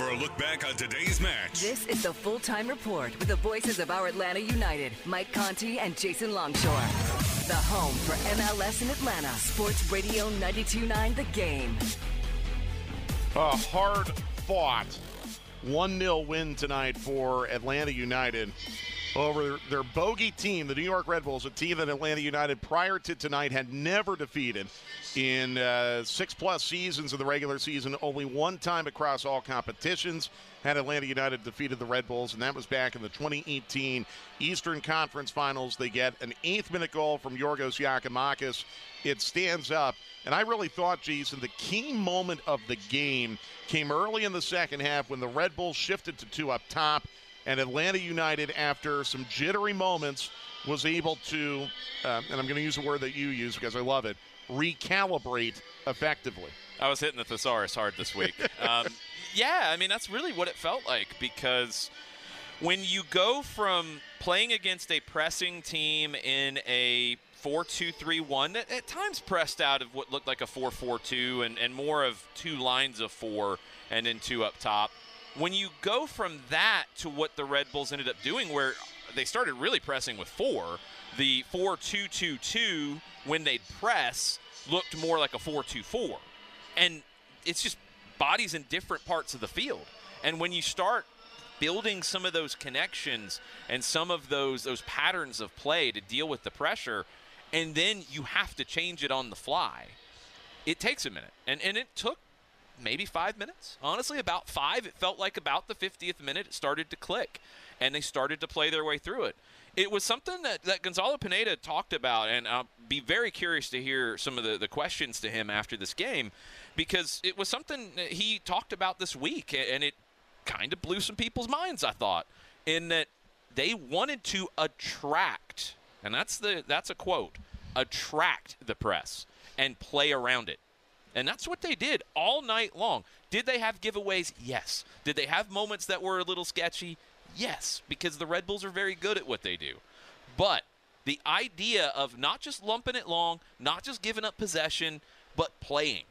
For a look back on today's match. This is the full time report with the voices of our Atlanta United, Mike Conti and Jason Longshore. The home for MLS in Atlanta, Sports Radio 929 The Game. A hard fought 1 0 win tonight for Atlanta United over their bogey team, the New York Red Bulls, a team that Atlanta United prior to tonight had never defeated in uh, six plus seasons of the regular season. Only one time across all competitions had Atlanta United defeated the Red Bulls, and that was back in the 2018 Eastern Conference Finals. They get an eighth minute goal from Yorgos Giakoumakis. It stands up. And I really thought, Jason, the key moment of the game came early in the second half when the Red Bulls shifted to two up top and Atlanta United, after some jittery moments, was able to, uh, and I'm going to use a word that you use because I love it, recalibrate effectively. I was hitting the thesaurus hard this week. um, yeah, I mean, that's really what it felt like because when you go from playing against a pressing team in a 4 2 3 1, that at times pressed out of what looked like a 4 4 2 and, and more of two lines of four and then two up top when you go from that to what the Red Bulls ended up doing, where they started really pressing with four, the 4 2 2 2, when they'd press, looked more like a 4 2 4. And it's just bodies in different parts of the field. And when you start building some of those connections and some of those those patterns of play to deal with the pressure, and then you have to change it on the fly, it takes a minute. And and it took maybe five minutes. Honestly, about five. It felt like about the 50th minute it started to click, and they started to play their way through it. It was something that, that Gonzalo Pineda talked about, and I'll be very curious to hear some of the, the questions to him after this game because it was something he talked about this week, and it kind of blew some people's minds, I thought, in that they wanted to attract, and that's the that's a quote, attract the press and play around it. And that's what they did all night long. Did they have giveaways? Yes. Did they have moments that were a little sketchy? Yes, because the Red Bulls are very good at what they do. But the idea of not just lumping it long, not just giving up possession, but playing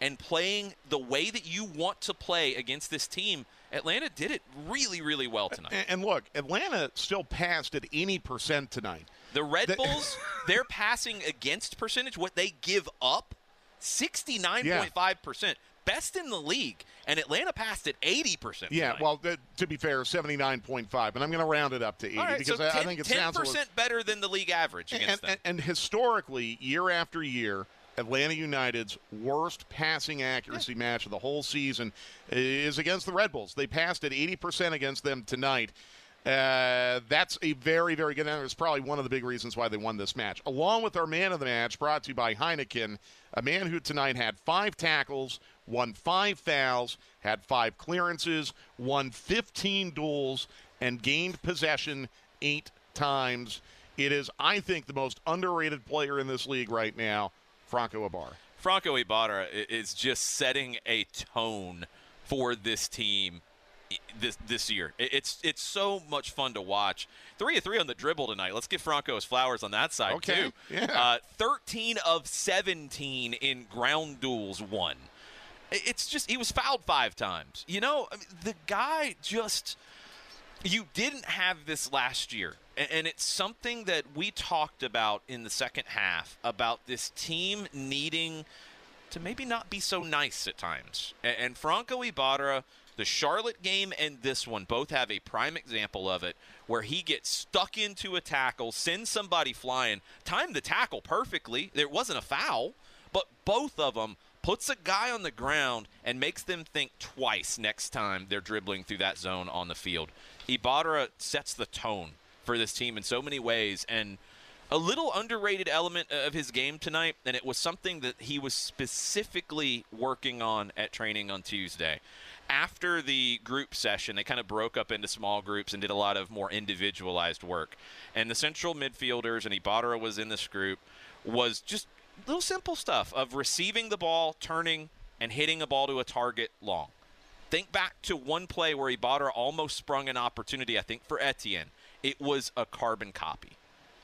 and playing the way that you want to play against this team. Atlanta did it really, really well tonight. And, look, Atlanta still passed at any percent tonight. The Red Bulls, their passing against percentage, what they give up, 69.5%. Best in the league. And Atlanta passed at 80%. Yeah, tonight. well, th- to be fair, 79.5. And I'm going to round it up to 80 right, because so I, 10, I think it 10% sounds a little, better than the league average against and, them. and, and historically, year after year, Atlanta United's worst passing accuracy yeah. match of the whole season is against the Red Bulls. They passed at 80% against them tonight. Uh, that's a very, very good. And it's probably one of the big reasons why they won this match. Along with our man of the match, brought to you by Heineken, a man who tonight had five tackles, won five fouls, had five clearances, won 15 duels, and gained possession eight times. It is, I think, the most underrated player in this league right now, Franco Ibarra. Franco Ibarra is just setting a tone for this team this this year. It's it's so much fun to watch. Three of three on the dribble tonight. Let's give Franco his flowers on that side okay. too. Yeah. Uh, Thirteen of seventeen in ground duels won. It's just he was fouled five times. You know, I mean, the guy just you didn't have this last year. And it's something that we talked about in the second half about this team needing to maybe not be so nice at times. And Franco Ibarra the Charlotte game and this one both have a prime example of it where he gets stuck into a tackle, sends somebody flying, timed the tackle perfectly. There wasn't a foul, but both of them puts a guy on the ground and makes them think twice next time they're dribbling through that zone on the field. Ibarra sets the tone for this team in so many ways and a little underrated element of his game tonight and it was something that he was specifically working on at training on Tuesday. After the group session, they kind of broke up into small groups and did a lot of more individualized work. And the central midfielders and Ibarra was in this group was just little simple stuff of receiving the ball, turning, and hitting a ball to a target long. Think back to one play where Ibarra almost sprung an opportunity, I think, for Etienne. It was a carbon copy.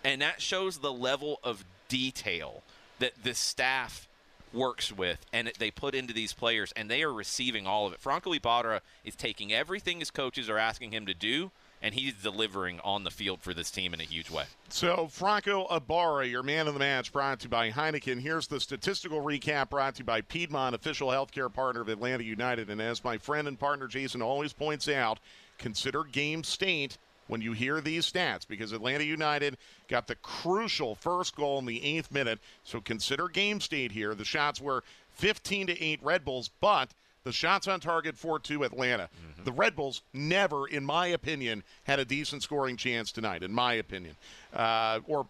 And that shows the level of detail that this staff works with and they put into these players, and they are receiving all of it. Franco Ibarra is taking everything his coaches are asking him to do and he's delivering on the field for this team in a huge way. So, Franco Ibarra, your man of the match, brought to you by Heineken. Here's the statistical recap brought to you by Piedmont, official healthcare partner of Atlanta United. And as my friend and partner Jason always points out, consider game state when you hear these stats because Atlanta United got the crucial first goal in the eighth minute. So consider game state here. The shots were 15 to 8 Red Bulls, but the shots on target 4 2 Atlanta. Mm-hmm. The Red Bulls never, in my opinion, had a decent scoring chance tonight, in my opinion. Uh, or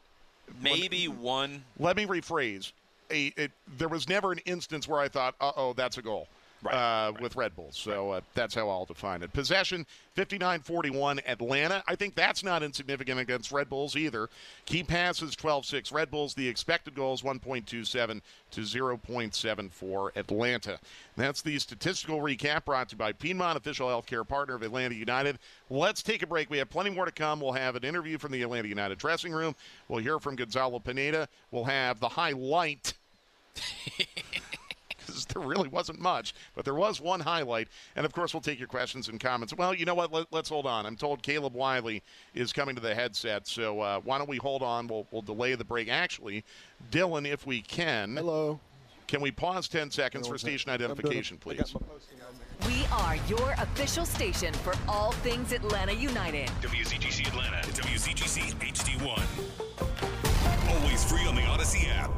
maybe let, one. Let me rephrase. A, it, there was never an instance where I thought, uh oh, that's a goal right, uh, right. with Red Bulls. So uh, that's how I'll define it. Possession 59 41 Atlanta. I think that's not insignificant against Red Bulls either. Key passes 12 6 Red Bulls. The expected goals 1.27 to 0.74 Atlanta. That's the statistical recap brought to you by Piedmont, official healthcare partner of Atlanta United. Let's take a break. We have plenty more to come. We'll have an interview from the Atlanta United dressing room. We'll hear from Gonzalo Pineda. We'll have the highlight. because there really wasn't much, but there was one highlight. And of course, we'll take your questions and comments. Well, you know what? Let, us hold on. I'm told Caleb Wiley is coming to the headset, so uh, why don't we hold on? We'll, we'll delay the break. Actually, Dylan, if we can. Hello. Can we pause 10 seconds for station identification, please? We are your official station for all things Atlanta United. WZGC Atlanta, WZGC HD1. Always free on the Audacy app.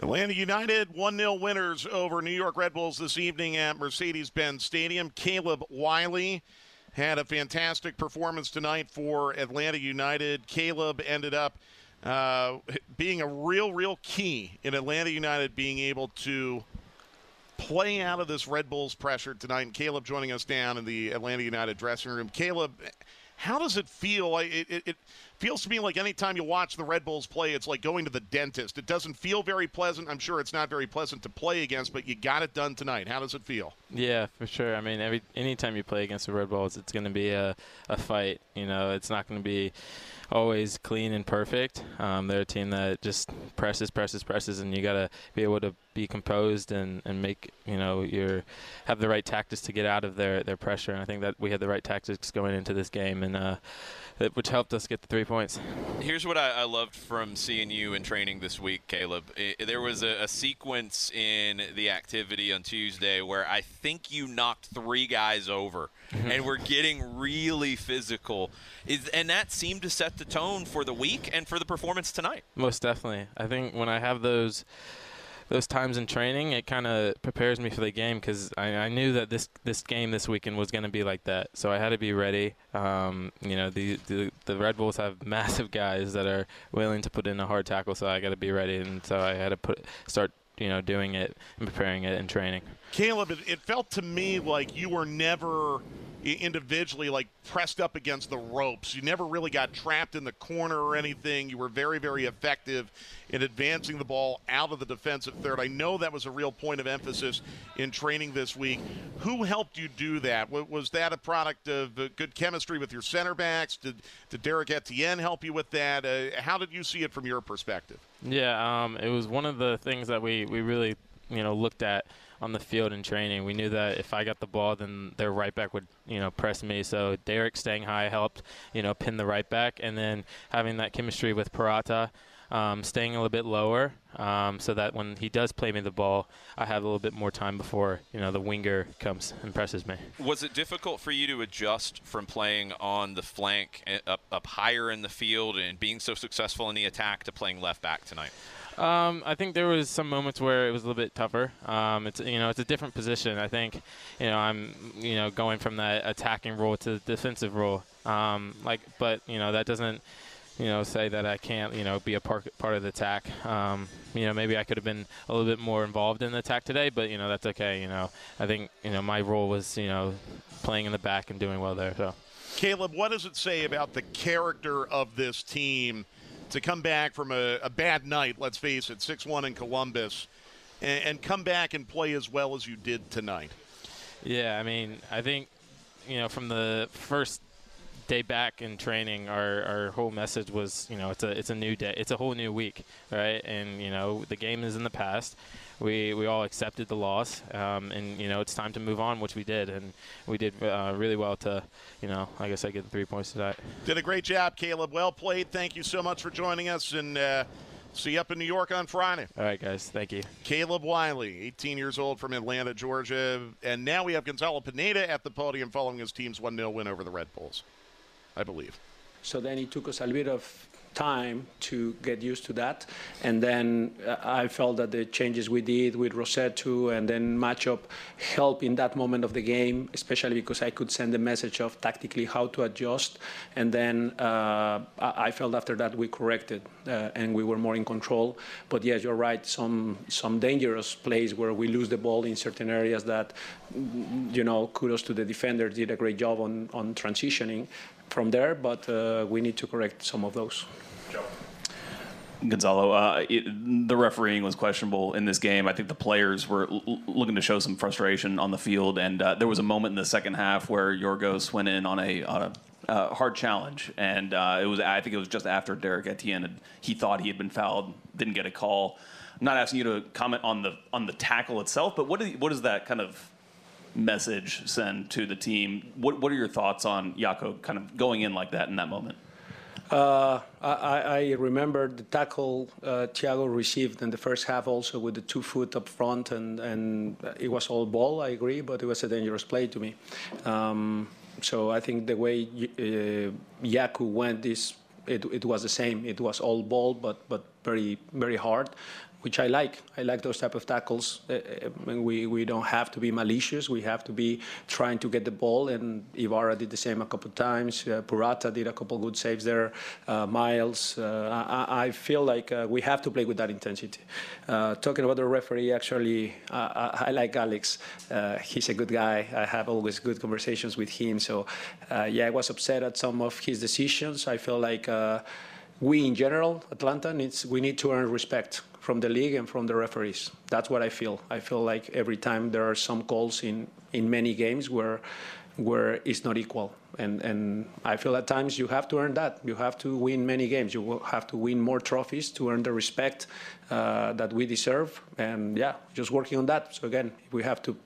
Atlanta United 1 0 winners over New York Red Bulls this evening at Mercedes Benz Stadium. Caleb Wiley had a fantastic performance tonight for Atlanta United. Caleb ended up uh, being a real, real key in Atlanta United being able to play out of this Red Bulls pressure tonight. And Caleb joining us down in the Atlanta United dressing room. Caleb, how does it feel? It, it, it, feels to me like anytime you watch the Red Bulls play, it's like going to the dentist. It doesn't feel very pleasant. I'm sure it's not very pleasant to play against, but you got it done tonight. How does it feel? Yeah, for sure. I mean, every anytime you play against the Red Bulls, it's going to be a, a fight. You know, it's not going to be always clean and perfect. Um, they're a team that just presses, presses, presses, and you got to be able to be composed and, and make you know your have the right tactics to get out of their, their pressure. And I think that we had the right tactics going into this game, and uh, which helped us get the three points. Here's what I, I loved from seeing you in training this week, Caleb. It, there was a, a sequence in the activity on Tuesday where I think you knocked three guys over, and we're getting really physical. Is, and that seemed to set the tone for the week and for the performance tonight. Most definitely. I think when I have those those times in training, it kind of prepares me for the game because I, I, knew that this this game this weekend was going to be like that. So I had to be ready. Um, you know, the, the, the Red Bulls have massive guys that are willing to put in a hard tackle, so I got to be ready, and so I had to put start you know doing it and preparing it in training. Caleb, it, it felt to me like you were never individually like pressed up against the ropes. You never really got trapped in the corner or anything. You were very, very effective in advancing the ball out of the defensive third. I know that was a real point of emphasis in training this week. Who helped you do that? Was that a product of uh, good chemistry with your center backs? Did, did Derrick Etienne help you with that? Uh, how did you see it from your perspective? Yeah, um, it was one of the things that we, we really you know looked at on the field in training. We knew that if I got the ball, then their right back would, you know, press me. So Derrick staying high helped, you know, pin the right back, and then having that chemistry with Purata. Um, staying a little bit lower, um, so that when he does play me the ball, I have a little bit more time before you know the winger comes and presses me. Was it difficult for you to adjust from playing on the flank up up higher in the field and being so successful in the attack to playing left back tonight? Um, I think there was some moments where it was a little bit tougher. Um, it's you know it's a different position. I think you know I'm you know going from that attacking role to the defensive role. Um, like, but you know that doesn't you know say that I can't you know be a part part of the attack. Um, you know maybe I could have been a little bit more involved in the attack today, but you know that's okay. You know I think you know my role was you know playing in the back and doing well there. So. Caleb, what does it say about the character of this team? To come back from a, a bad night, let's face it, 6 1 in Columbus, and, and, come back and play as well as you did tonight? Yeah, I mean, I think, you know, from the first day back in training, our, our whole message was, you know, it's a it's a new day, it's a whole new week, right? And you know, the game is in the past, we we all accepted the loss, um, and you know it's time to move on, which we did, and we did uh, really well to, you know, like I said, get the three points tonight. Did a great job, Caleb. Well played. Thank you so much for joining us, and uh, see you up in New York on Friday. All right, guys. Thank you. Caleb Wiley, 18 years old from Atlanta, Georgia, and now we have Gonzalo Pineda at the podium following his team's 1-0 win over the Red Bulls, I believe. So then it took us a little bit of time to get used to that. And then uh, I felt that the changes we did with Rossetto and then Machop helped in that moment of the game, especially because I could send the message of tactically how to adjust. And then uh, I felt after that we corrected uh, and we were more in control. But yes, you're right. Some some dangerous plays where we lose the ball in certain areas that, you know, kudos to the defenders did a great job on on transitioning from there, but uh, we need to correct some of those. Gonzalo, uh, it, the refereeing was questionable in this game. I think the players were l- looking to show some frustration on the field, and uh, there was a moment in the second half where Yorgos went in on a, on a uh, hard challenge, and uh, it was I think it was just after Derrick Etienne had, he thought he had been fouled, didn't get a call. I'm not asking you to comment on the on the tackle itself, but what, do, what does that kind of message send to the team? What What are your thoughts on Jaco kind of going in like that in that moment? Uh, I, I, remember the tackle uh, Tiago received in the first half also with the two foot up front, and, and it was all ball, I agree, but it was a dangerous play to me. Um, so I think the way uh, Yaku went is it, it was the same. It was all ball, but but very very hard which I like. I like those type of tackles. Uh, uh we we don't have to be malicious. We have to be trying to get the ball. And Ibarra did the same a couple of times. Uh, Purata did a couple good saves there. Uh, Miles. Uh, I, I, feel like uh, we have to play with that intensity. talking about the referee, actually, I, I like Alex. he's a good guy. I have always good conversations with him. So yeah, I was upset at some of his decisions. I feel like we in general, Atlanta, needs we need to earn respect from the league and from the referees. That's what I feel. I feel like every time there are some calls in, in many games where where it's not equal. And, and I feel at times you have to earn that. You have to win many games. You have to win more trophies to earn the respect uh, that we deserve. And yeah, just working on that. So again, we have to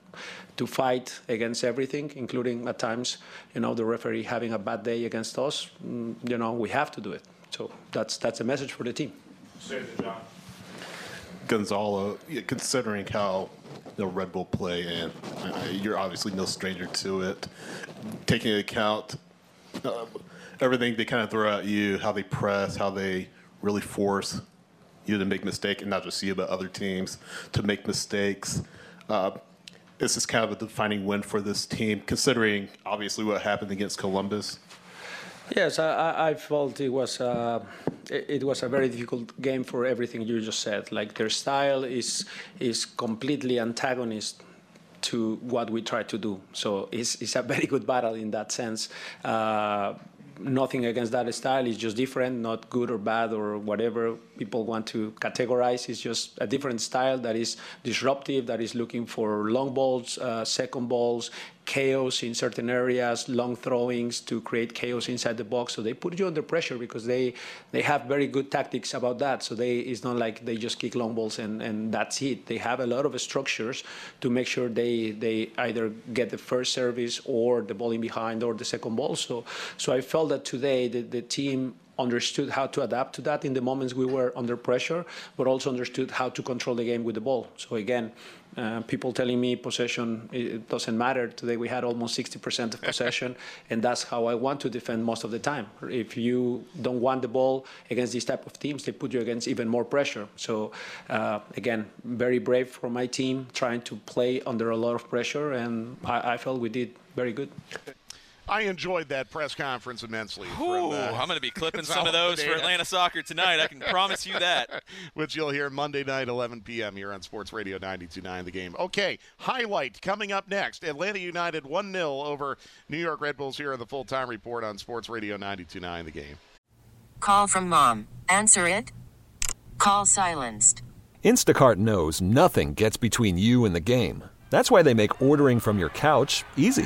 to fight against everything, including at times, you know, the referee having a bad day against us. Mm, you know, we have to do it. So that's that's a message for the team. John. Gonzalo, considering how the Red Bull play, and uh, you're obviously no stranger to it, taking into account uh, everything they kind of throw at you, how they press, how they really force you to make mistakes, and not just you, but other teams to make mistakes. Uh, this is kind of a defining win for this team, considering obviously what happened against Columbus. Yes, I, I felt it was uh, it, was a very difficult game for everything you just said. Like their style is is completely antagonist to what we try to do. So it's, it's a very good battle in that sense. Uh, nothing against that style. It's just different, not good or bad or whatever people want to categorize. It's just a different style that is disruptive, that is looking for long balls, uh, second balls, chaos in certain areas, long throwings to create chaos inside the box. So they put you under pressure because they they have very good tactics about that. So they it's not like they just kick long balls and, and that's it. They have a lot of structures to make sure they they either get the first service or the ball in behind or the second ball. So so I felt that today the, the team understood how to adapt to that in the moments we were under pressure, but also understood how to control the game with the ball. So again, Uh, people telling me possession it doesn't matter. Today we had almost 60% of possession, and that's how I want to defend most of the time. If you don't want the ball against these type of teams, they put you against even more pressure. So uh, again, very brave for my team, trying to play under a lot of pressure, and I, I felt we did very good. I enjoyed that press conference immensely. Ooh, from, uh, I'm going to be clipping some of those for Atlanta soccer tonight. I can promise you that. which you'll hear Monday night, 11 p.m. here on Sports Radio 92.9 The Game. Okay, highlight coming up next. Atlanta United 1-0 over New York Red Bulls here on the full-time report on Sports Radio 92.9 The Game. Call from mom. Answer it. Call silenced. Instacart knows nothing gets between you and the game. That's why they make ordering from your couch easy.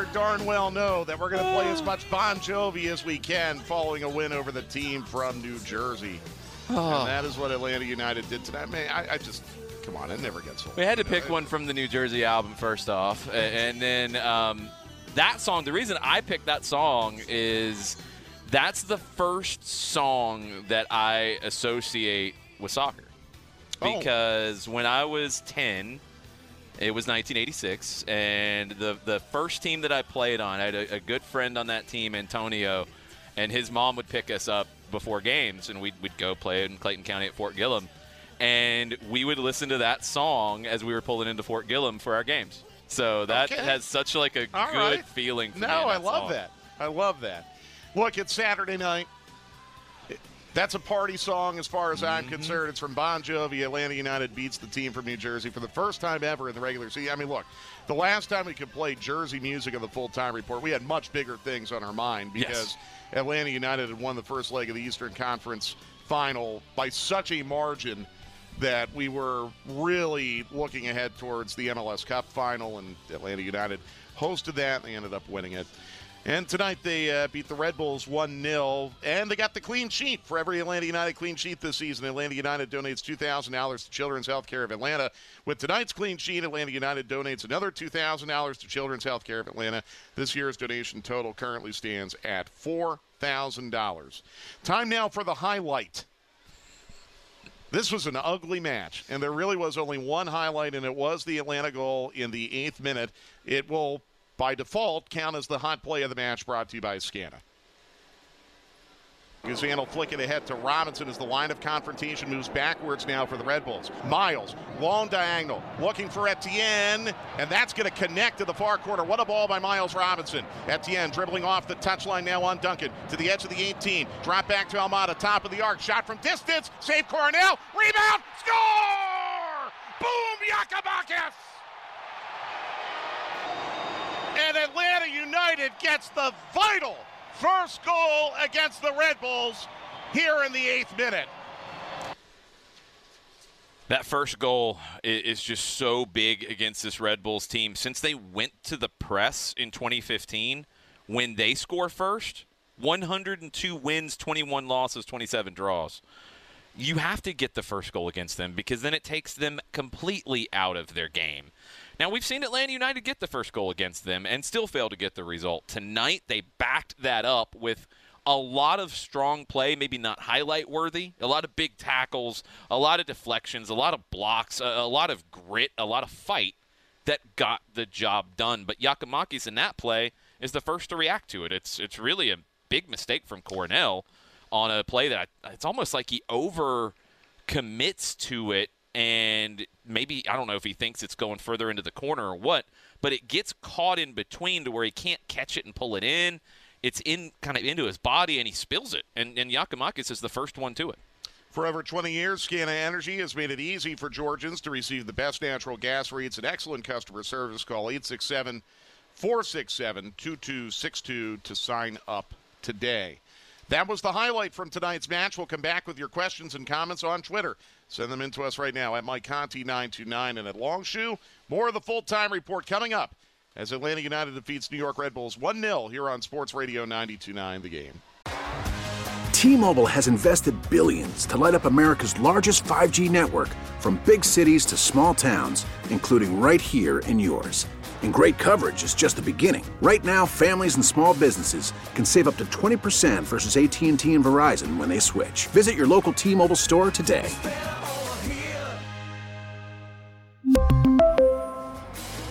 Better darn well know that we're going to play as ah. much Bon Jovi as we can following a win over the team from New Jersey. Oh. And ah. that is what Atlanta United did tonight. Man, I, I just, come on, it never gets old. We had to pick uh, one from the New Jersey album first off, and then um, that song. The reason I picked that song is that's the first song that I associate with soccer. Oh. Because when I was 10, it was 1986, and the the first team that I played on, I had a, a good friend on that team, Antonio, and his mom would pick us up before games, and we'd, we'd go play in Clayton County at Fort Gillem, and we would listen to that song as we were pulling into Fort Gillem for our games. So that Okay. has such like a All good right. feeling. For No, I love song. that. I love that. Look, it's Saturday night. That's a party song as far as I'm mm-hmm. concerned. It's from Bon Jovi. Atlanta United beats the team from New Jersey for the first time ever in the regular season. I mean, look, the last time we could play Jersey music on the full time report, we had much bigger things on our mind because Atlanta United had won the first leg of the Eastern Conference final by such a margin that we were really looking ahead towards the MLS Cup final, and Atlanta United hosted that. And they ended up winning it. And tonight they uh, beat the Red Bulls 1 0, and they got the clean sheet. For every Atlanta United clean sheet this season, Atlanta United donates $2,000 to Children's Health Care of Atlanta. With tonight's clean sheet, Atlanta United donates another $2,000 to Children's Health Care of Atlanta. This year's donation total currently stands at $4,000. Time now for the highlight. This was an ugly match, and there really was only one highlight, and it was the Atlanta goal in the eighth minute. It will by default, count as the hot play of the match brought to you by Scana. Guzan will flick it ahead to Robinson as the line of confrontation moves backwards now for the Red Bulls. Miles, long diagonal, looking for Etienne, and that's going to connect to the far corner. What a ball by Miles Robinson. Etienne dribbling off the touchline now on Duncan to the edge of the 18. Drop back to Almada, top of the arc, shot from distance, save Coronel, rebound, score! Boom, Giakoumakis! And Atlanta United gets the vital first goal against the Red Bulls here in the eighth minute. That first goal is just so big against this Red Bulls team. Since they went to the press in 2015, when they score first, 102 wins, 21 losses, 27 draws. You have to get the first goal against them because then it takes them completely out of their game. Now, we've seen Atlanta United get the first goal against them and still fail to get the result. Tonight, they backed that up with a lot of strong play, maybe not highlight worthy, a lot of big tackles, a lot of deflections, a lot of blocks, a, a lot of grit, a lot of fight that got the job done. But Giakoumakis in that play is the first to react to it. It's it's really a big mistake from Coronel on a play that I, it's almost like he over commits to it and maybe I don't know if he thinks it's going further into the corner or what, but it gets caught in between to where he can't catch it and pull it in. It's in kind of into his body and he spills it. And and Giakoumakis is the first one to it. For over 20 years, Scana Energy has made it easy for Georgians to receive the best natural gas rates and excellent customer service. Call 867 467 2262 to sign up today. That was the highlight from tonight's match. We'll come back with your questions and comments on Twitter. Send them in to us right now at Mike Conti929 and at Longshoe. More of the full time report coming up as Atlanta United defeats New York Red Bulls 1 0 here on Sports Radio 929 The Game. T-Mobile has invested billions to light up America's largest 5G network from big cities to small towns, including right here in yours. And great coverage is just the beginning. Right now, families and small businesses can save up to 20% versus AT&T and Verizon when they switch. Visit your local T-Mobile store today.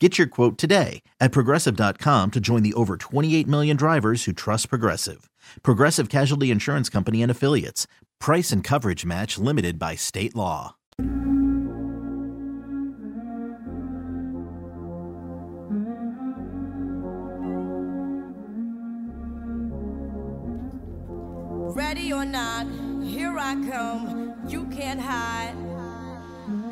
Get your quote today at progressive.com to join the over 28 million drivers who trust Progressive. Progressive Casualty Insurance Company and Affiliates. Price and coverage match limited by state law. Ready or not, here I come. You can't hide.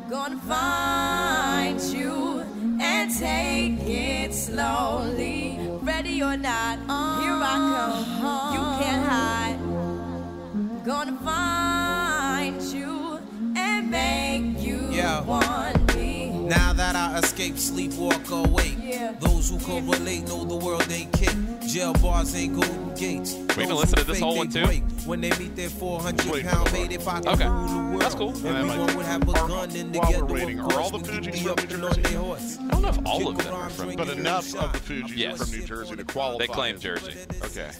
Gonna find you and take it slowly. Ready or not, here I come. You can't hide. Gonna find you and make you Yeah. want me. Now that I escape, sleep, walk awake. Yeah. Those who can relate know the world ain't kick. Jail bars ain't golden gates. We can Those listen to this whole one too? break. When they meet their 400 pound mate, if I could Okay. Rule the world, That's cool. everyone would have a gun and While together we're waiting, of are all course, the we could Fugees be from up New and on Jersey? their horse. I don't know if all of them are from. But enough of the Fugees Yes. are from New Jersey to qualify. They claim Jersey. Okay.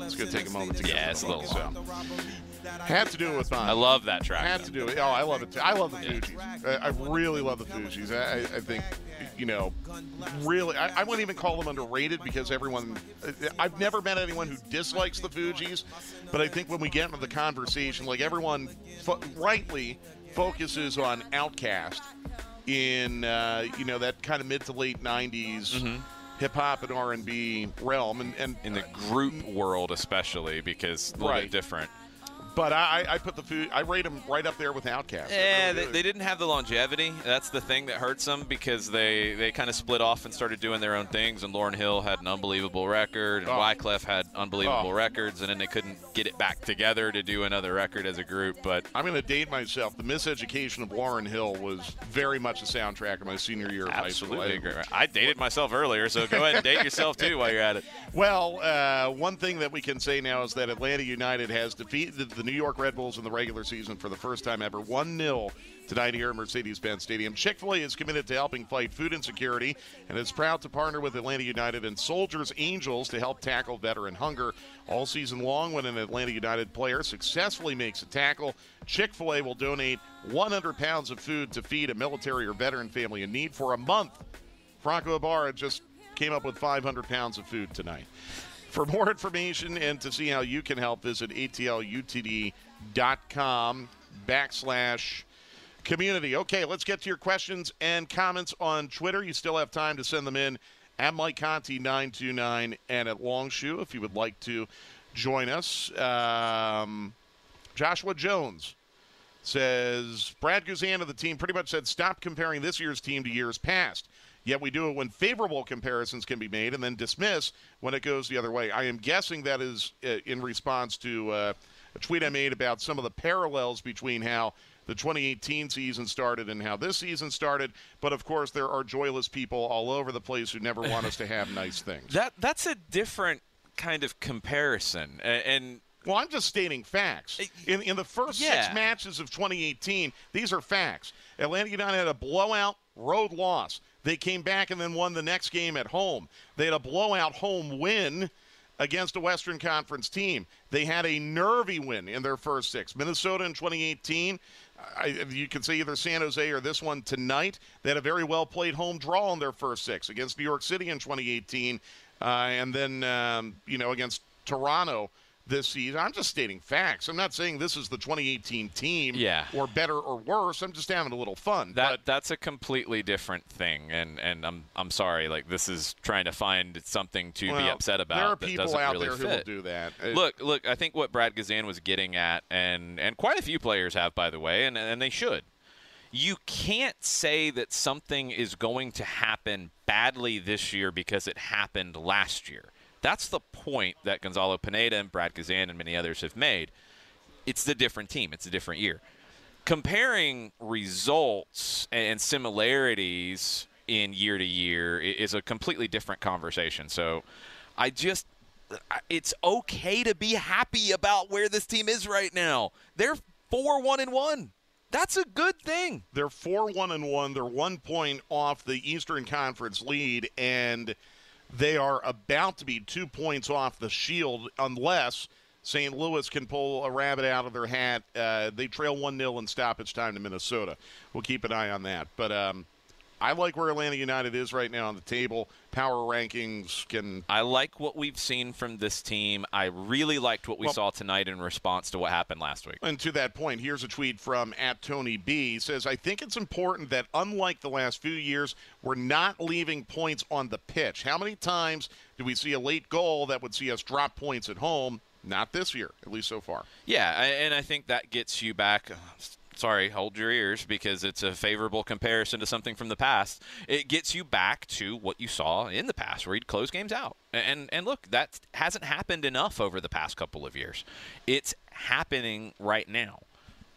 It's going to take a moment to get Yeah, it's a little song. Had to do it with mine. I love that track. Had to do it. Oh, I love it too. I love the Fugees. I, I really love the Fugees. I, I- I think, you know, really, I, I wouldn't even call them underrated because everyone, uh, I've never met anyone who dislikes the Fugees, but I think when we get into the conversation, like everyone fo- rightly focuses on OutKast in, uh, you know, that kind of mid to late 90s. Hip hop and R and B realm, and, and in the group world especially because a little Right. bit different. But I, I put the food. I rate them right up there with OutKast. Yeah, really they, they didn't have the longevity. That's the thing that hurts them because they, they kind of split off and started doing their own things. And Lauryn Hill had an unbelievable record, and Oh. Wyclef had unbelievable Oh. records, and then they couldn't get it back together to do another record as a group. But I'm going to date myself. The miseducation of Lauryn Hill was very much a soundtrack of my senior year of high school. absolutely. I dated myself earlier, so go ahead and date yourself too while you're at it. Well, uh, one thing that we can say now is that Atlanta United has defeated the New York Red Bulls in the regular season for the first time ever, 1 0 tonight here at Mercedes Benz Stadium. Chick fil A is committed to helping fight food insecurity and is proud to partner with Atlanta United and Soldiers Angels to help tackle veteran hunger. All season long, when an Atlanta United player successfully makes a tackle, Chick fil A will donate 100 pounds of food to feed a military or veteran family in need for a month. Franco Ibarra just came up with 500 pounds of food tonight. For more information and to see how you can help, visit atlutd.com backslash community. Okay, let's get to your questions and comments on Twitter. You still have time to send them in at Mike Conti 929 and at Longshoe if you would like to join us. Um, Joshua Jones says Brad Guzan of the team pretty much said stop comparing this year's team to years past. Yet we do it when favorable comparisons can be made and then dismiss when it goes the other way. I am guessing that is uh, in response to uh, a tweet I made about some of the parallels between how the 2018 season started and how this season started. But of course, there are joyless people all over the place who never want us to have nice things. That that's a different kind of comparison, A- and Well, I'm just stating facts. In, in the first six matches of 2018, these are facts. Atlanta United had a blowout road loss. They came back and then won the next game at home. They had a blowout home win against a Western Conference team. They had a nervy win in their first six. Minnesota in 2018. I, you can say either San Jose or this one tonight. They had a very well played home draw in their first six against New York City in 2018, uh, and then um, you know against Toronto this season. I'm just stating facts. I'm not saying this is the 2018 team, Yeah. or better or worse. I'm just having a little fun. that that's a completely different thing. And and I'm I'm sorry, like this is trying to find something to be upset about. there are people out really there who fit. will do that. Uh, Look, look. I think what Brad Guzan was getting at, and and quite a few players have, by the way, and and they should. You can't say that something is going to happen badly this year because it happened last year. That's the point that Gonzalo Pineda and Brad Guzan and many others have made. It's the different team. It's a different year. Comparing results and similarities in year to year is a completely different conversation. So I just it's okay to be happy about where this team is right now. They're 4-1 and 1. That's a good thing. They're four one and one. They're one point off the Eastern Conference lead, and they are about to be two points off the Shield unless St. Louis can pull a rabbit out of their hat. Uh, they trail one 0 in stoppage time to Minnesota. We'll keep an eye on that. But um, I like where Atlanta United is right now on the table. Power rankings can. I like what we've seen from this team. I really liked what we Well- saw tonight in response to what happened last week. And to that point, here's a tweet from at Tony B. He says, I think it's important that unlike the last few years, we're not leaving points on the pitch. How many times do we see a late goal that would see us drop points at home? Not this year, at least so far. Yeah, I- and I think that gets you back. Uh, Sorry, hold your ears because it's a favorable comparison to something from the past. It gets you back to what you saw in the past, where you'd close games out. And and look, that hasn't happened enough over the past couple of years. It's happening right now.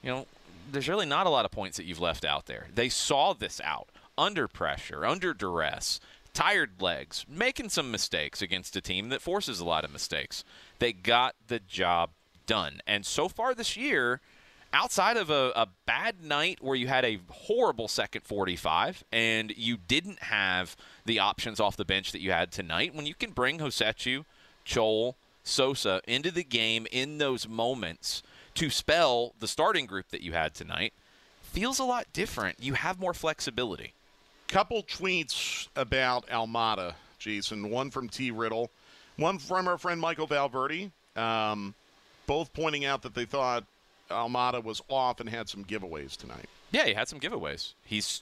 You know, there's really not a lot of points that you've left out there. They saw this out under pressure, under duress, tired legs, making some mistakes against a team that forces a lot of mistakes. They got the job done. And so far this year, outside of a, a bad night where you had a horrible second 45 and you didn't have the options off the bench that you had tonight, when you can bring Hosechu, Chol, Sosa into the game in those moments to spell the starting group that you had tonight, feels a lot different. You have more flexibility. Couple tweets about Almada, Jason. One from T. Riddle, one from our friend Michael Valverde. Um, both pointing out that they thought Almada was off and had some giveaways tonight. Yeah, he had some giveaways. He's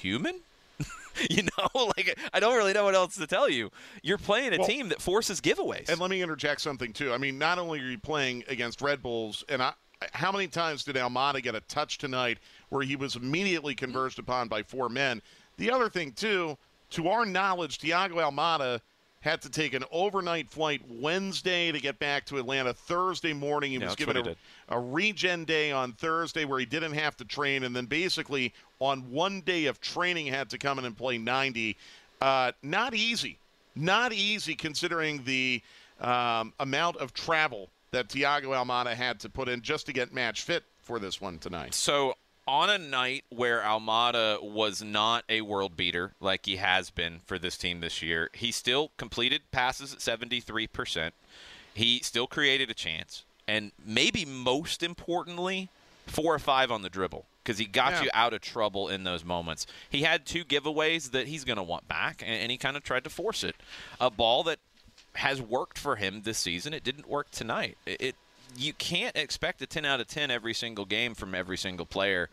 human. you know, like I don't really know what else to tell you. You're playing a Well- team that forces giveaways. And let me interject something too. I mean, not only are you playing against Red Bulls, and I, how many times did Almada get a touch tonight where he was immediately converged upon by four men? The other thing, too, to our knowledge, Tiago Almada had to take an overnight flight Wednesday to get back to Atlanta Thursday morning. He Yeah, was given a, a regen day on Thursday where he didn't have to train, and then basically on one day of training had to come in and play 90. Uh, not easy. Not easy considering the um, amount of travel that Tiago Almada had to put in just to get match fit for this one tonight. So on a night where Almada was not a world beater like he has been for this team this year, he still completed passes at 73%. He still created a chance. And maybe most importantly, four or five on the dribble because he got Yeah. you out of trouble in those moments. He had two giveaways that he's going to want back, and, and he kind of tried to force it. A ball that has worked for him this season. It didn't work tonight. It, it you can't expect a 10 out of 10 every single game from every single player.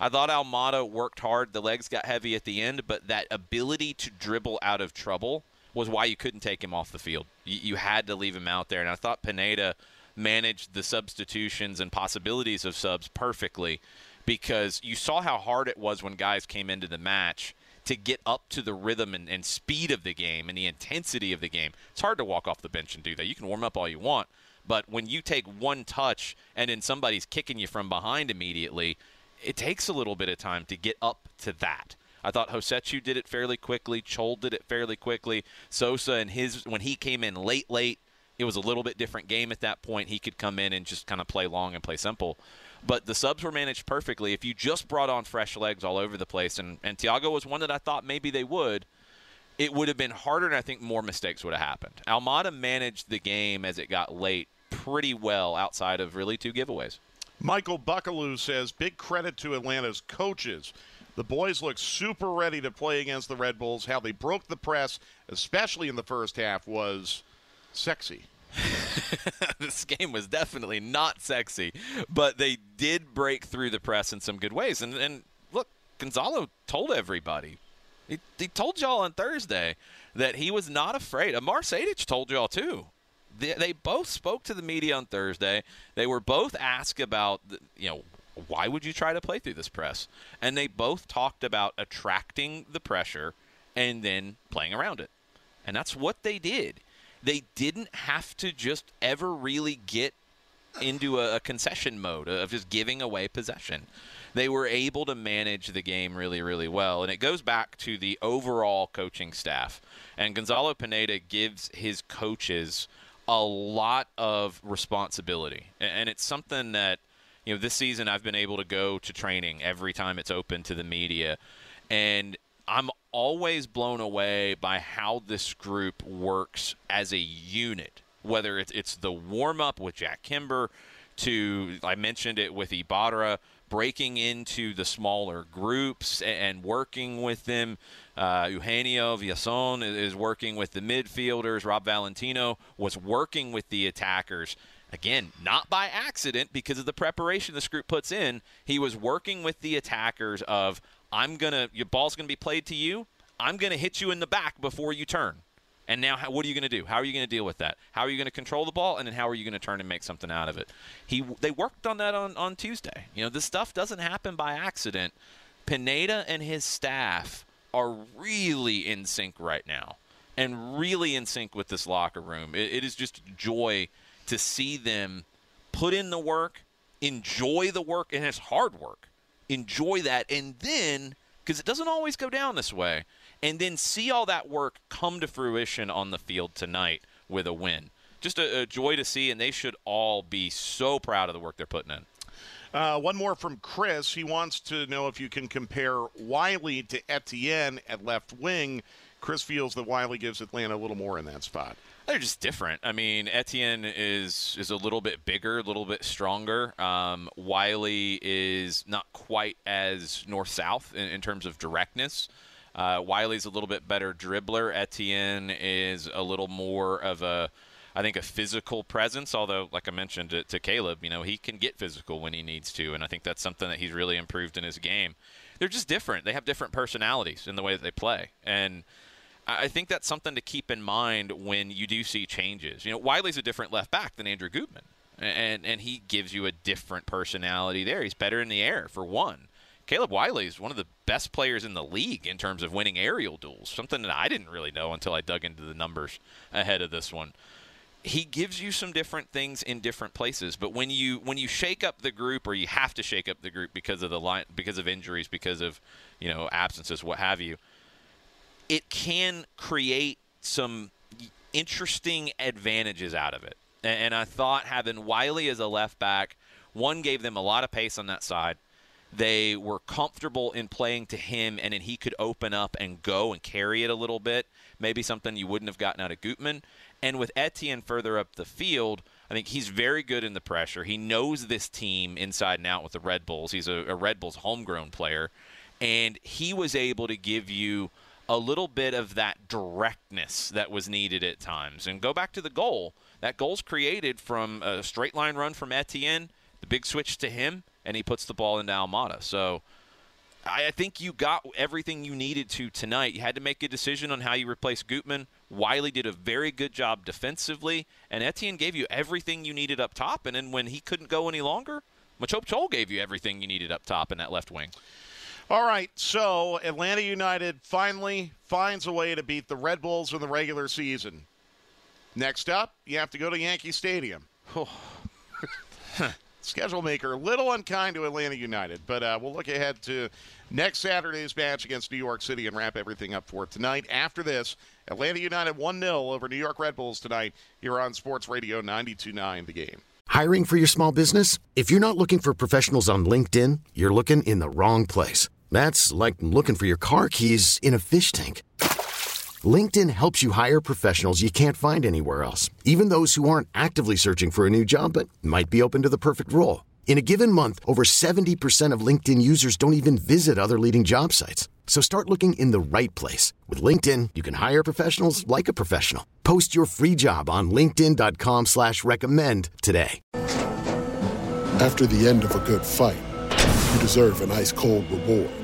I thought Almada worked hard. The legs got heavy at the end, but that ability to dribble out of trouble was why you couldn't take him off the field. You, you had to leave him out there, and I thought Pineda managed the substitutions and possibilities of subs perfectly because you saw how hard it was when guys came into the match to get up to the rhythm and, and speed of the game and the intensity of the game. It's hard to walk off the bench and do that. You can warm up all you want, but when you take one touch and then somebody's kicking you from behind immediately, it takes a little bit of time to get up to that. I thought Hosechu did it fairly quickly. Chol did it fairly quickly. Sosa and his when he came in late, late, it was a little bit different game at that point. He could come in and just kind of play long and play simple. But the subs were managed perfectly. If you just brought on fresh legs all over the place, and, and Tiago was one that I thought maybe they would, it would have been harder, and I think more mistakes would have happened. Almada managed the game as it got late pretty well outside of really two giveaways. Michael Buckaloo says big credit to Atlanta's coaches. The boys look super ready to play against the Red Bulls. How they broke the press, especially in the first half, was sexy. this game was definitely not sexy, but they did break through the press in some good ways. And, and look, Gonzalo told everybody. He, he told y'all on Thursday that he was not afraid. Uh, Amar Sejdić told y'all too. They, they both spoke to the media on Thursday. They were both asked about, you know, why would you try to play through this press? And they both talked about attracting the pressure and then playing around it. And that's what they did. They didn't have to just ever really get into a, a concession mode of just giving away possession. They were able to manage the game really, really well. And it goes back to the overall coaching staff. And Gonzalo Pineda gives his coaches a lot of responsibility. And it's something that, you know, this season I've been able to go to training every time it's open to the media. And I'm always blown away by how this group works as a unit. Whether it's it's the warm up with Jack Kimber, to I mentioned it with Ibarra, breaking into the smaller groups and working with them. Uh, Eugenio Villazón is- working with the midfielders. Rob Valentino was working with the attackers. Again, not by accident because of the preparation this group puts in. He was working with the attackers of I'm gonna your ball's gonna be played to you. I'm gonna hit you in the back before you turn. And now, how, what are you going to do? How are you going to deal with that? How are you going to control the ball? And then how are you going to turn and make something out of it? He, they worked on that on, on Tuesday. You know, this stuff doesn't happen by accident. Pineda and his staff are really in sync right now, and really in sync with this locker room. It, it is just joy to see them put in the work, enjoy the work, and it's hard work. Enjoy that, and then because it doesn't always go down this way, and then see all that work come to fruition on the field tonight with a win. Just a, a joy to see, and they should all be so proud of the work they're putting in. Uh, one more from Chris. He wants to know if you can compare Wiley to Etienne at left wing. Chris feels that Wiley gives Atlanta a little more in that spot. They're just different. I mean, Etienne is is a little bit bigger, a little bit stronger. Um, Wiley is not quite as north south in, in terms of directness. Uh, Wiley's a little bit better dribbler. Etienne is a little more of a, I think, a physical presence. Although, like I mentioned to, to Caleb, you know, he can get physical when he needs to, and I think that's something that he's really improved in his game. They're just different. They have different personalities in the way that they play, and I think that's something to keep in mind when you do see changes. You know, Wiley's a different left back than Andrew Gutman. and and he gives you a different personality there. He's better in the air for one. Caleb Wiley is one of the best players in the league in terms of winning aerial duels. Something that I didn't really know until I dug into the numbers ahead of this one. He gives you some different things in different places, but when you when you shake up the group, or you have to shake up the group because of the line, because of injuries, because of you know absences, what have you, it can create some interesting advantages out of it. And I thought having Wiley as a left back, one gave them a lot of pace on that side. They were comfortable in playing to him, and then he could open up and go and carry it a little bit. Maybe something you wouldn't have gotten out of Gutman. And with Etienne further up the field, I think he's very good in the pressure. He knows this team inside and out with the Red Bulls. He's a, a Red Bulls homegrown player, and he was able to give you a little bit of that directness that was needed at times. And go back to the goal. That goal's created from a straight line run from Etienne, the big switch to him, and he puts the ball into Almada. So I I think you got everything you needed to tonight. You had to make a decision on how you replace Gutman. Wiley did a very good job defensively, and Etienne gave you everything you needed up top. And then when he couldn't go any longer, Machop Chol gave you everything you needed up top in that left wing. All right, so Atlanta United finally finds a way to beat the Red Bulls in the regular season. Next up, you have to go to Yankee Stadium. Schedule maker, a little unkind to Atlanta United, but uh, we'll look ahead to next Saturday's match against New York City and wrap everything up for tonight. After this, Atlanta United 1 0 over New York Red Bulls tonight here on Sports Radio 929 The Game. Hiring for your small business? If you're not looking for professionals on LinkedIn, you're looking in the wrong place. That's like looking for your car keys in a fish tank. LinkedIn helps you hire professionals you can't find anywhere else, even those who aren't actively searching for a new job but might be open to the perfect role. In a given month, over 70% of LinkedIn users don't even visit other leading job sites. So start looking in the right place. With LinkedIn, you can hire professionals like a professional. Post your free job on linkedin.com slash recommend today. After the end of a good fight, you deserve an ice cold reward.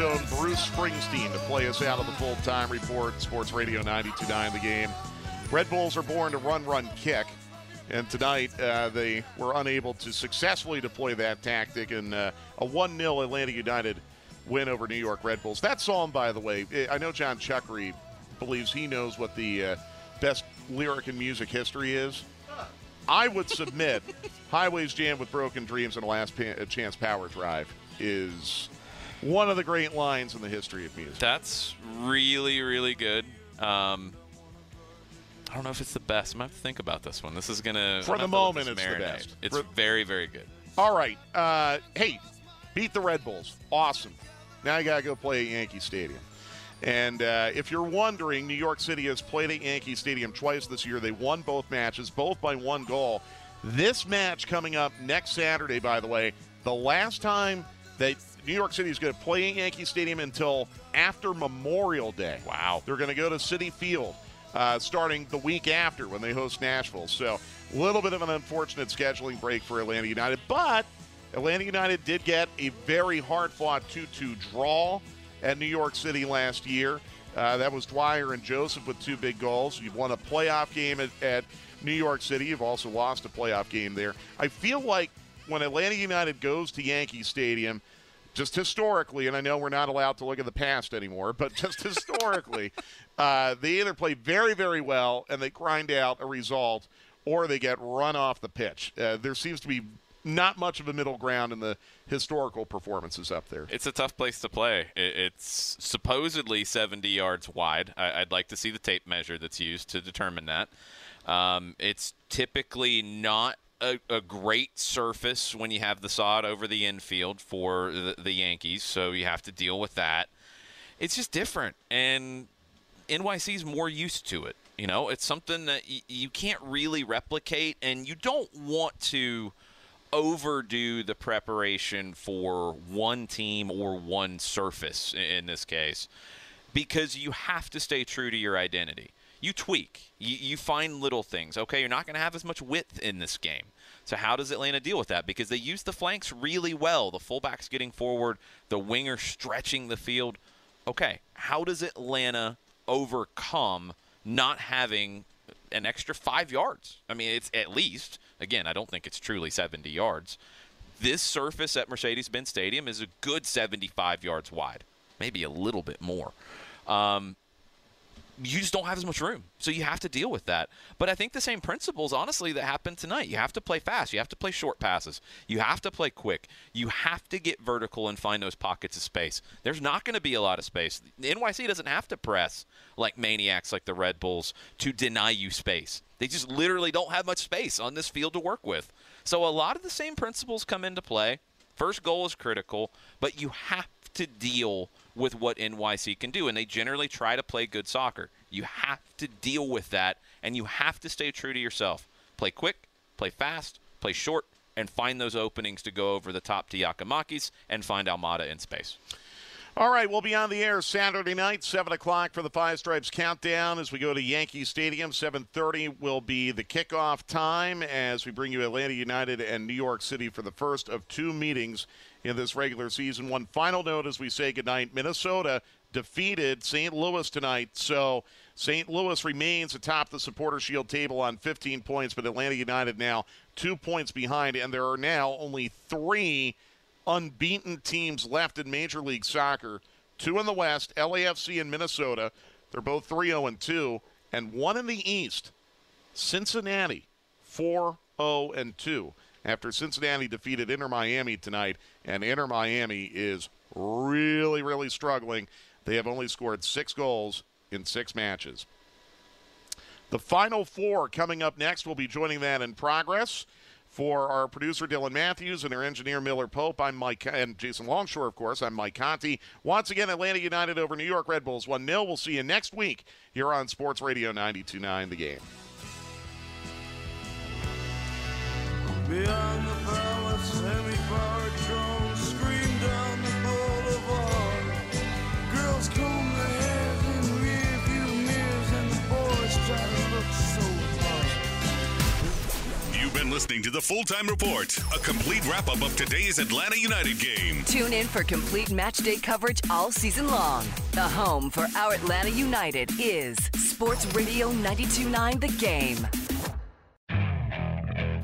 Own Bruce Springsteen to play us out of the full time report. Sports Radio 929 the game. Red Bulls are born to run, run, kick. And tonight, uh, they were unable to successfully deploy that tactic in uh, a 1 0 Atlanta United win over New York Red Bulls. That song, by the way, I know John Chuckery believes he knows what the uh, best lyric in music history is. I would submit Highways Jam with Broken Dreams and Last pa- Chance Power Drive is one of the great lines in the history of music. That's really, really good. Um, I don't know if it's the best. I'm gonna have to think about this one. This is gonna For I'm the moment, it's the best. It's For- very, very good. All right. Uh, hey, beat the Red Bulls. Awesome. Now you got to go play at Yankee Stadium. And uh, if you're wondering, New York City has played at Yankee Stadium twice this year. They won both matches, both by one goal. This match coming up next Saturday, by the way, the last time that New York City is going to play at Yankee Stadium until after Memorial Day. Wow. They're going to go to Citi Field uh, starting the week after when they host Nashville. So a little bit of an unfortunate scheduling break for Atlanta United, but Atlanta United did get a very hard-fought 2-2 draw at New York City last year. Uh, that was Dwyer and Joseph with two big goals. You've won a playoff game at, at New York City. You've also lost a playoff game there. I feel like when Atlanta United goes to Yankee Stadium, just historically, and I know we're not allowed to look at the past anymore, but just historically, uh, they either play very, very well and they grind out a result, or they get run off the pitch. Uh, there seems to be not much of a middle ground in the historical performances up there. It's a tough place to play. It's supposedly 70 yards wide. I'd like to see the tape measure that's used to determine that. Um, it's typically not a, a great surface when you have the sod over the infield for the, the Yankees, so you have to deal with that. It's just different, and NYC's more used to it. You know, it's something that y- you can't really replicate, and you don't want to overdo the preparation for one team or one surface in this case because you have to stay true to your identity. You tweak, you, you find little things. Okay, you're not going to have as much width in this game. So, how does Atlanta deal with that? Because they use the flanks really well. The fullback's getting forward, the winger stretching the field. Okay, how does Atlanta overcome not having an extra five yards? I mean, it's at least, again, I don't think it's truly 70 yards. This surface at Mercedes Benz Stadium is a good 75 yards wide, maybe a little bit more. Um, you just don't have as much room. So you have to deal with that. But I think the same principles, honestly, that happened tonight. You have to play fast. You have to play short passes. You have to play quick. You have to get vertical and find those pockets of space. There's not going to be a lot of space. NYC doesn't have to press like maniacs like the Red Bulls to deny you space. They just literally don't have much space on this field to work with. So a lot of the same principles come into play. First goal is critical, but you have to deal with what NYC can do, and they generally try to play good soccer. You have to deal with that, and you have to stay true to yourself. Play quick, play fast, play short, and find those openings to go over the top to Giakoumakis and find Almada in space. All right, we'll be on the air Saturday night, seven o'clock for the Five Stripes countdown as we go to Yankee Stadium. Seven thirty will be the kickoff time as we bring you Atlanta United and New York City for the first of two meetings in this regular season. One final note as we say goodnight: Minnesota defeated St. Louis tonight, so St. Louis remains atop the Supporter Shield table on 15 points, but Atlanta United now two points behind, and there are now only three unbeaten teams left in Major League Soccer. Two in the West, LAFC and Minnesota. They're both 3 0 and 2. And one in the East, Cincinnati, 4 0 and 2. After Cincinnati defeated Inter Miami tonight, and Inter Miami is really, really struggling. They have only scored six goals in six matches. The final four coming up next. We'll be joining that in progress. For our producer Dylan Matthews and our engineer Miller Pope, I'm Mike and Jason Longshore, of course. I'm Mike Conti. Once again, Atlanta United over New York Red Bulls 1 0. We'll see you next week here on Sports Radio 929 The Game. Beyond the palace, semi-powered drones scream down the boulevard. Girls comb their hair in rearview mirrors, and the boys try to look so hard. You've been listening to the Full Time Report, a complete wrap up of today's Atlanta United game. Tune in for complete match day coverage all season long. The home for our Atlanta United is Sports Radio 929 The Game.